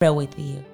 pray with you.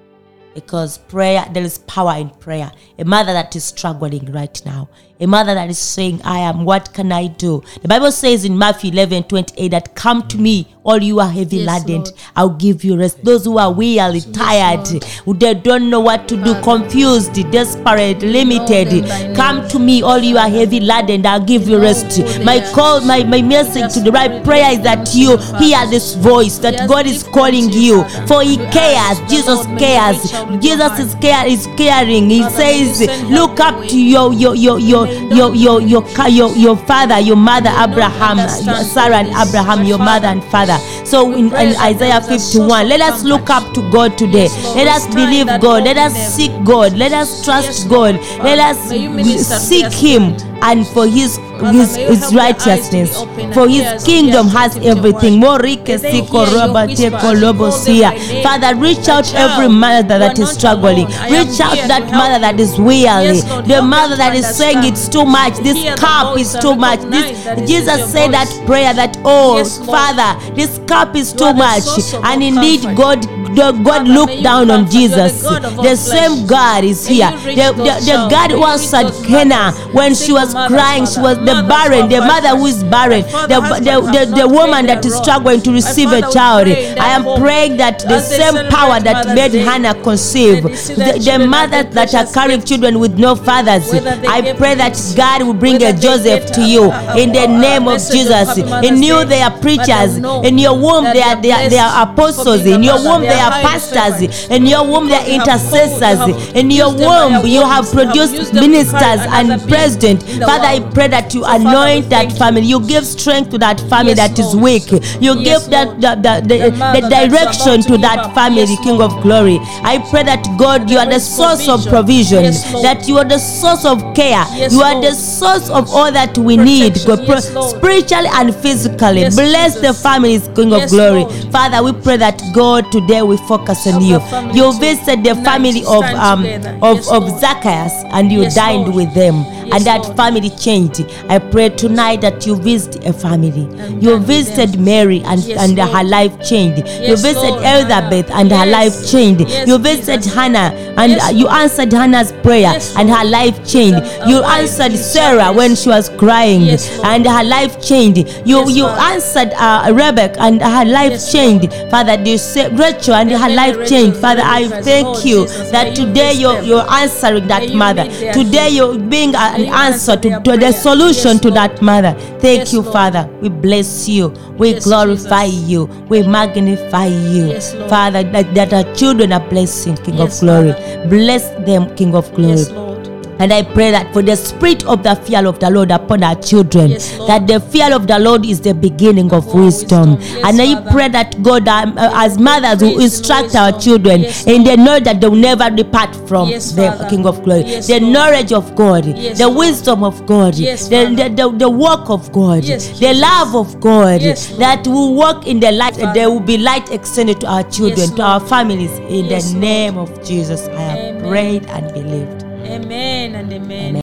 Because prayer there is power in prayer. A mother that is struggling right now a mother that is saying i am what can i do? The bible says in matthew 11 28 that come to me all you are heavy Yes, laden. Lord. i'll give you rest. Those who are weary tired who they don't know what to do. Confused desperate limited. them by name. come to me all you are heavy laden. I'll give you rest. my call my, my message to the right prayer is that you hear this voice that god is calling you. For he cares. jesus cares. jesus is care is caring. He says look up to your your your your your your your, your, your father your mother abraham sarah and abraham your mother and father. So in, in isaiah 51 let us look up to god today. let us believe god. let us seek god. Let us trust god. Let us May you minister to seek him and for his his, his help their eyes to be righteousness. for his kingdom has everything word. Morike May they siko hear your roba whisper, teko call lobo them sia. by name. father reach out every mother that is struggling. alone. I am reach out that mother that is weary. The mother that is saying it's too much. This cup is too much. This jesus said that prayer that oh father this cup is too much and indeed god god looked down on comfort. You are the jesus God of all the same god is here. the, the, the god May who you answered reach those Hannah when she was crying she was the barren the mother who is barren the, the, the, woman that is struggling to receive a child. i am praying that the same power that made hannah conceive may they see the, the mothers that are carrying children with no fathers i pray that god will bring a joseph to you in the name of jesus in you they are preachers in your womb they are, they are, they are apostles in your womb they are are pastors in your womb they are Because you have called, you intercessors in your used them by womb. you have wombs. You have produced used them to carry ministers and president. father i pray that you So, Father, we anoint that family. You give strength to that family that is weak. You give that the, the, the, The mother the that is direction to that family king of glory. I pray that god you are the source of provision. provision. Yes, Lord. that you are the source of care. You are the source of all that we need. Protection. God, pro- Yes, Lord. spiritually and physically. Bless the families king of glory. Father we pray that god today we focus on you. You visited the family of um of, Yes, of zacchaeus and you Yes, dined Lord. with them. Yes, and that Lord. family changed. I pray tonight that you visit a family. And you visited mary and, and Lord. her life changed. You visited elizabeth and her life changed. You visited hannah and you answered hannah's prayer and her life changed. It's a- a you answered sarah when she was crying and her life changed. You you answered uh, rebecca and her life changed. Father do you said rachel and Are her life changed father i thank you that today you're, you're answering that mother. Today you're being an answer to, to the solution to that mother. Thank you father. We bless you. We glorify you. We magnify you. Father that, that our children are blessing king of glory. Bless them king of glory. And I pray that for the spirit of the fear of the Lord upon our children, Yes, that the fear of the Lord is the beginning of Of wisdom. wisdom. Yes, and I Father. pray that God, um, uh, as mothers, will instruct our children Yes, and they know that they will never depart from the Father. King of Glory. The knowledge of God, the wisdom of God, the, the, the, the work of God, the love of God, that will walk in the light. Father. There will be light extended to our children, to our families. In the name of Jesus, I have prayed and believed. Amen and amen.